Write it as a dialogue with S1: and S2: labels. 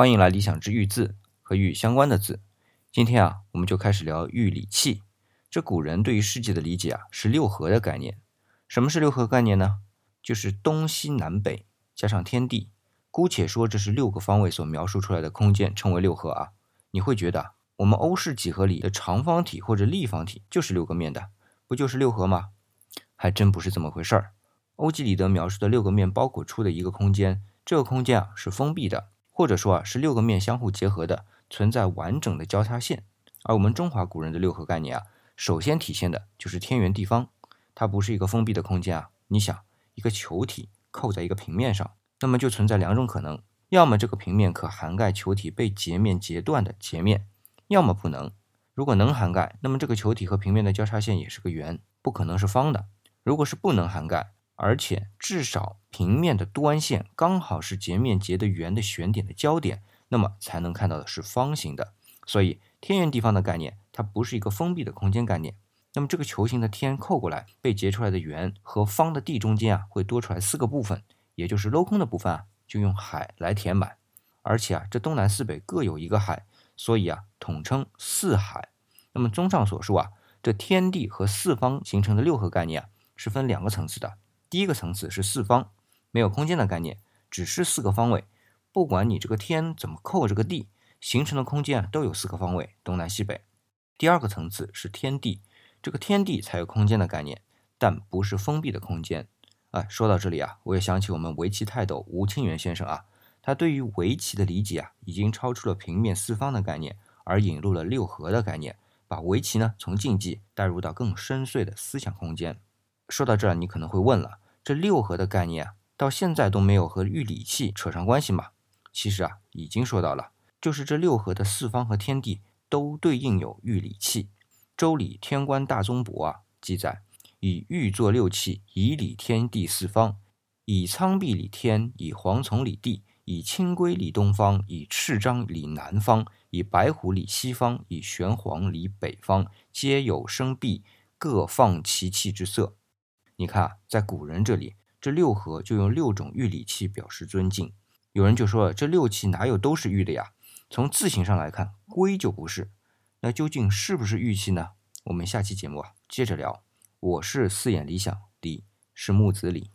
S1: 欢迎来理想之玉字和玉相关的字。今天啊，我们就开始聊玉理器。这古人对于世界的理解啊，是六合的概念。什么是六合概念呢？就是东西南北加上天地。姑且说这是六个方位所描述出来的空间，称为六合啊。你会觉得我们欧式几何里的长方体或者立方体就是六个面的，不就是六合吗？还真不是这么回事儿。欧几里得描述的六个面包裹出的一个空间，这个空间啊是封闭的，或者说啊是六个面相互结合的，存在完整的交叉线。而我们中华古人的六合概念啊，首先体现的就是天圆地方，它不是一个封闭的空间啊。你想，一个球体扣在一个平面上，那么就存在两种可能：要么这个平面可涵盖球体被截面截断的截面，要么不能。如果能涵盖，那么这个球体和平面的交叉线也是个圆，不可能是方的。如果是不能涵盖，而且至少平面的端线刚好是截面截的圆的旋点的交点，那么才能看到的是方形的。所以天圆地方的概念，它不是一个封闭的空间概念。那么这个球形的天扣过来被截出来的圆和方的地中间啊，会多出来四个部分，也就是镂空的部分啊，就用海来填满。而且啊，这东南四北各有一个海，所以啊，统称四海。那么综上所述啊，这天地和四方形成的六合概念啊，是分两个层次的。第一个层次是四方，没有空间的概念，只是四个方位。不管你这个天怎么扣这个地，形成的空间啊都有四个方位，东南西北。第二个层次是天地，这个天地才有空间的概念，但不是封闭的空间。哎，说到这里啊，我也想起我们围棋泰斗吴清源先生啊，他对于围棋的理解啊，已经超出了平面四方的概念，而引入了六合的概念，把围棋呢从竞技带入到更深邃的思想空间。说到这儿，你可能会问了：这六合的概念啊，到现在都没有和玉礼器扯上关系吗？其实啊，已经说到了，就是这六合的四方和天地都对应有玉礼器。《周礼·天官大宗伯》啊记载：以玉作六器，以礼天地四方；以苍璧礼天，以蝗虫礼地，以青龟理东方，以赤章礼南方，以白虎礼西方，以玄黄礼北方，皆有生璧，各放其器之色。你看啊，在古人这里，这六合就用六种玉礼器表示尊敬。有人就说，这六器哪有都是玉的呀？从字形上来看，圭就不是。那究竟是不是玉器呢？我们下期节目啊接着聊。我是四眼理想，李是木子李。